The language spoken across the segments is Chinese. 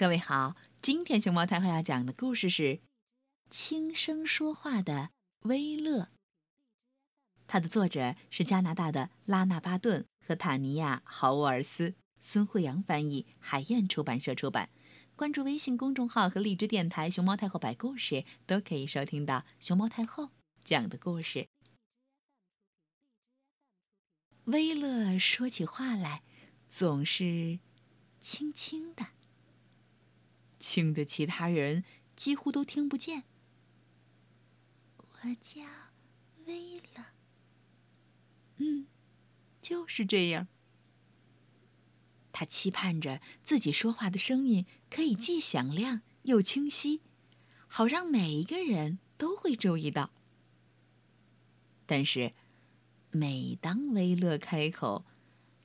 各位好，今天熊猫太后要讲的故事是《轻声说话的威勒》。它的作者是加拿大的拉纳巴顿和塔尼亚豪沃尔斯，孙慧阳翻译，海燕出版社出版。关注微信公众号和荔枝电台“熊猫太后摆故事”，都可以收听到熊猫太后讲的故事。威勒说起话来，总是轻轻的。轻的其他人几乎都听不见。我叫威勒。嗯，就是这样。他期盼着自己说话的声音可以既响亮又清晰，好让每一个人都会注意到。但是，每当威勒开口，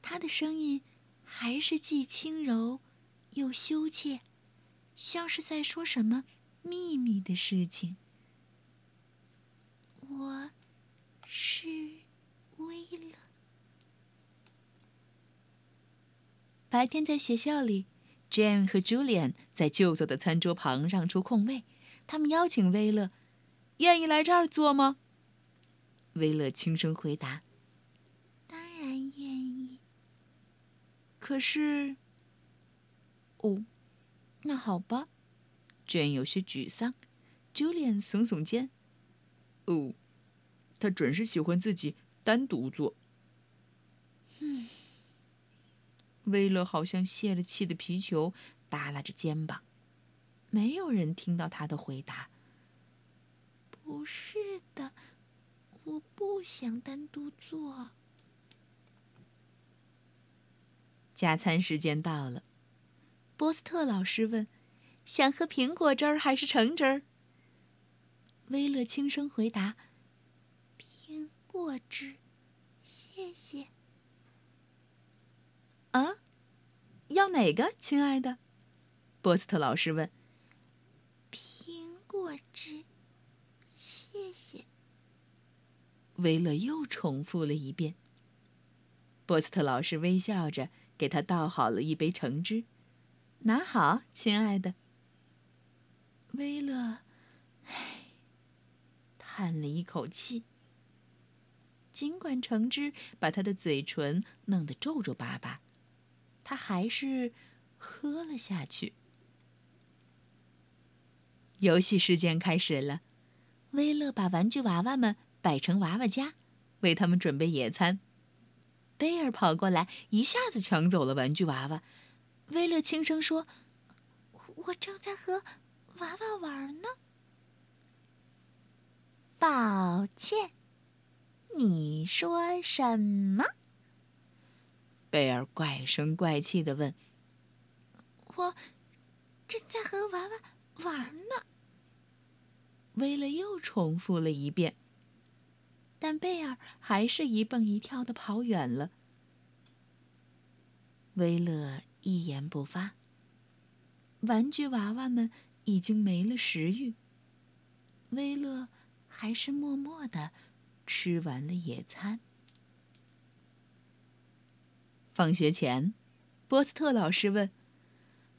他的声音还是既轻柔又羞怯。像是在说什么秘密的事情。我是威勒。白天在学校里，Jane 和 Julian 在就座的餐桌旁让出空位，他们邀请威勒：“愿意来这儿坐吗？”威勒轻声回答：“当然愿意。”可是，哦。那好吧，Jane 有些沮丧。Julian 耸耸肩。哦，他准是喜欢自己单独做。嗯。威勒好像泄了气的皮球，耷拉着肩膀。没有人听到他的回答。不是的，我不想单独做。加餐时间到了。波斯特老师问：“想喝苹果汁儿还是橙汁儿？”威勒轻声回答：“苹果汁，谢谢。”“啊，要哪个，亲爱的？”波斯特老师问。“苹果汁，谢谢。”威勒又重复了一遍。波斯特老师微笑着给他倒好了一杯橙汁。拿好，亲爱的。威勒，唉，叹了一口气。尽管橙汁把他的嘴唇弄得皱皱巴巴，他还是喝了下去。游戏时间开始了，威勒把玩具娃娃们摆成娃娃家，为他们准备野餐。贝尔跑过来，一下子抢走了玩具娃娃。威勒轻声说：“我正在和娃娃玩呢。”抱歉，你说什么？贝尔怪声怪气的问。“我正在和娃娃玩呢。”威勒又重复了一遍，但贝尔还是一蹦一跳的跑远了。威勒。一言不发。玩具娃娃们已经没了食欲。威勒还是默默的吃完了野餐。放学前，波斯特老师问：“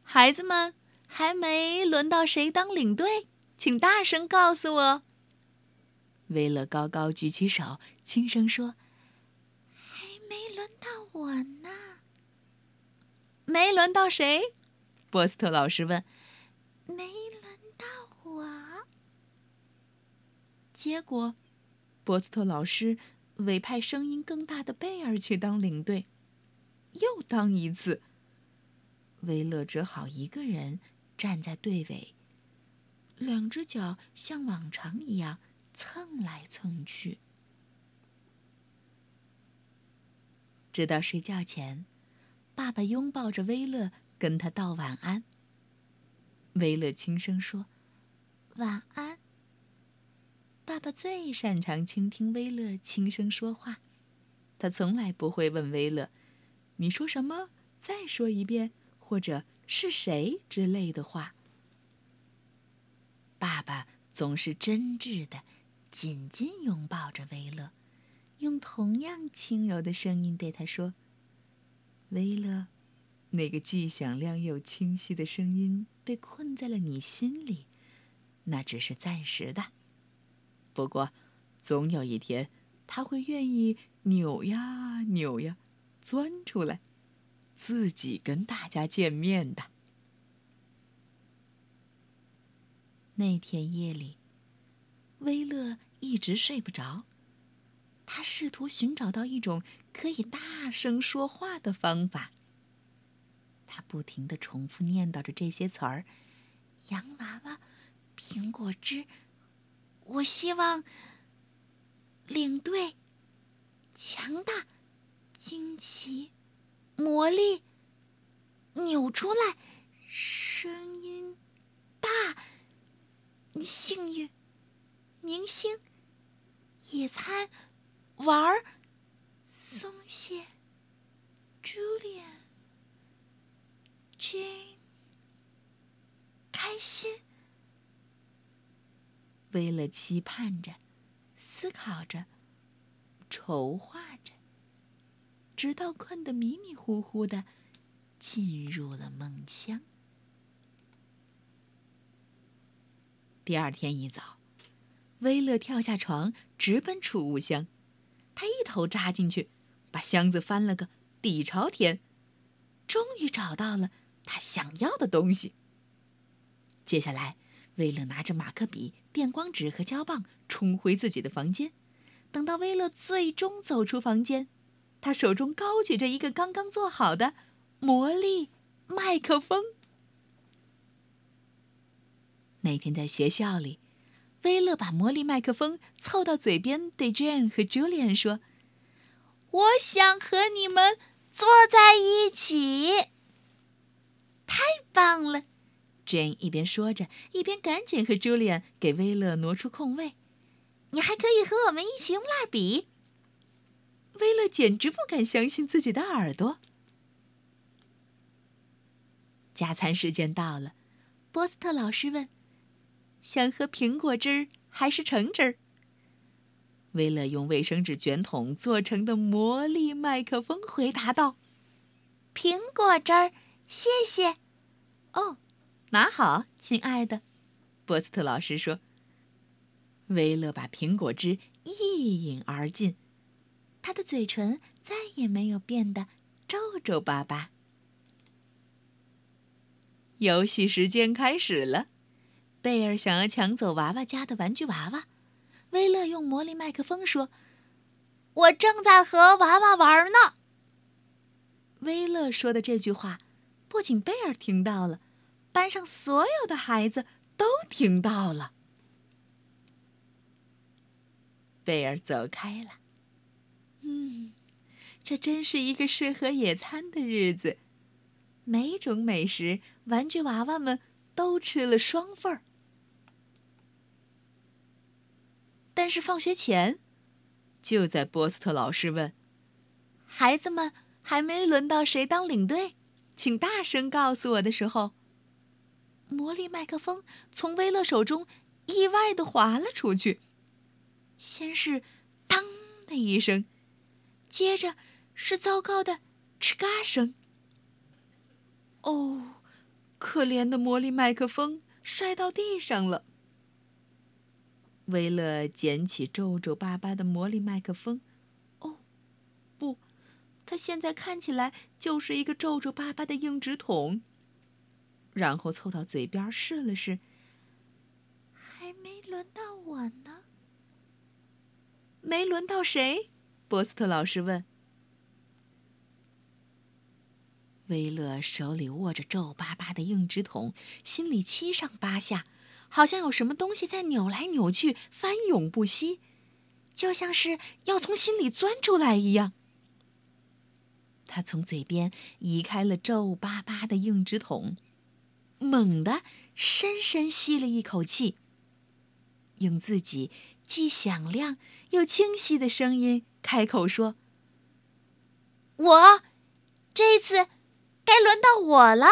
孩子们，还没轮到谁当领队？请大声告诉我。”威勒高高举起手，轻声说：“还没轮到我呢。”没轮到谁？波斯特老师问。没轮到我。结果，波斯特老师委派声音更大的贝尔去当领队，又当一次。威勒只好一个人站在队尾，两只脚像往常一样蹭来蹭去，直到睡觉前。爸爸拥抱着威勒，跟他道晚安。威勒轻声说：“晚安。”爸爸最擅长倾听威勒轻声说话，他从来不会问威勒：“你说什么？再说一遍，或者是谁之类的话。”爸爸总是真挚的，紧紧拥抱着威勒，用同样轻柔的声音对他说。威勒，那个既响亮又清晰的声音被困在了你心里，那只是暂时的。不过，总有一天，他会愿意扭呀扭呀，钻出来，自己跟大家见面的。那天夜里，威勒一直睡不着。他试图寻找到一种可以大声说话的方法。他不停的重复念叨着这些词儿：“洋娃娃，苹果汁，我希望领队，强大，惊奇，魔力，扭出来，声音大，幸运，明星，野餐。”玩儿，松懈，Julian，Jane，开心。为了期盼着，思考着，筹划着，直到困得迷迷糊糊的，进入了梦乡。第二天一早，威勒跳下床，直奔储物箱。他一头扎进去，把箱子翻了个底朝天，终于找到了他想要的东西。接下来，威勒拿着马克笔、电光纸和胶棒冲回自己的房间。等到威勒最终走出房间，他手中高举着一个刚刚做好的魔力麦克风。那天在学校里。威勒把魔力麦克风凑到嘴边，对 Jane 和 Julian 说：“我想和你们坐在一起。”太棒了！Jane 一边说着，一边赶紧和 Julian 给威勒挪出空位。你还可以和我们一起用蜡笔。威勒简直不敢相信自己的耳朵。加餐时间到了，波斯特老师问。想喝苹果汁儿还是橙汁儿？威勒用卫生纸卷筒做成的魔力麦克风回答道：“苹果汁儿，谢谢。”哦，拿好，亲爱的，波斯特老师说。威勒把苹果汁一饮而尽，他的嘴唇再也没有变得皱皱巴巴。游戏时间开始了。贝尔想要抢走娃娃家的玩具娃娃，威勒用魔力麦克风说：“我正在和娃娃玩呢。”威勒说的这句话，不仅贝尔听到了，班上所有的孩子都听到了。贝尔走开了。嗯，这真是一个适合野餐的日子，每种美食，玩具娃娃们都吃了双份儿。但是放学前，就在波斯特老师问：“孩子们还没轮到谁当领队，请大声告诉我的时候，魔力麦克风从威勒手中意外的滑了出去。先是‘当’的一声，接着是糟糕的‘吱嘎’声。哦，可怜的魔力麦克风摔到地上了。”威勒捡起皱皱巴巴的魔力麦克风，哦，不，他现在看起来就是一个皱皱巴巴的硬纸筒。然后凑到嘴边试了试，还没轮到我呢。没轮到谁？波斯特老师问。威勒手里握着皱巴巴的硬纸筒，心里七上八下。好像有什么东西在扭来扭去，翻涌不息，就像是要从心里钻出来一样。他从嘴边移开了皱巴巴的硬纸筒，猛地深深吸了一口气，用自己既响亮又清晰的声音开口说：“我，这次该轮到我了。”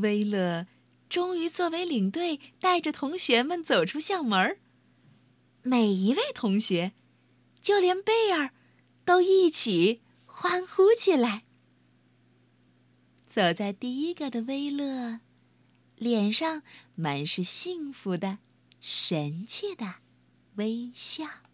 威乐终于作为领队带着同学们走出校门儿。每一位同学就连贝儿都一起欢呼起来。走在第一个的威乐脸上满是幸福的神气的微笑。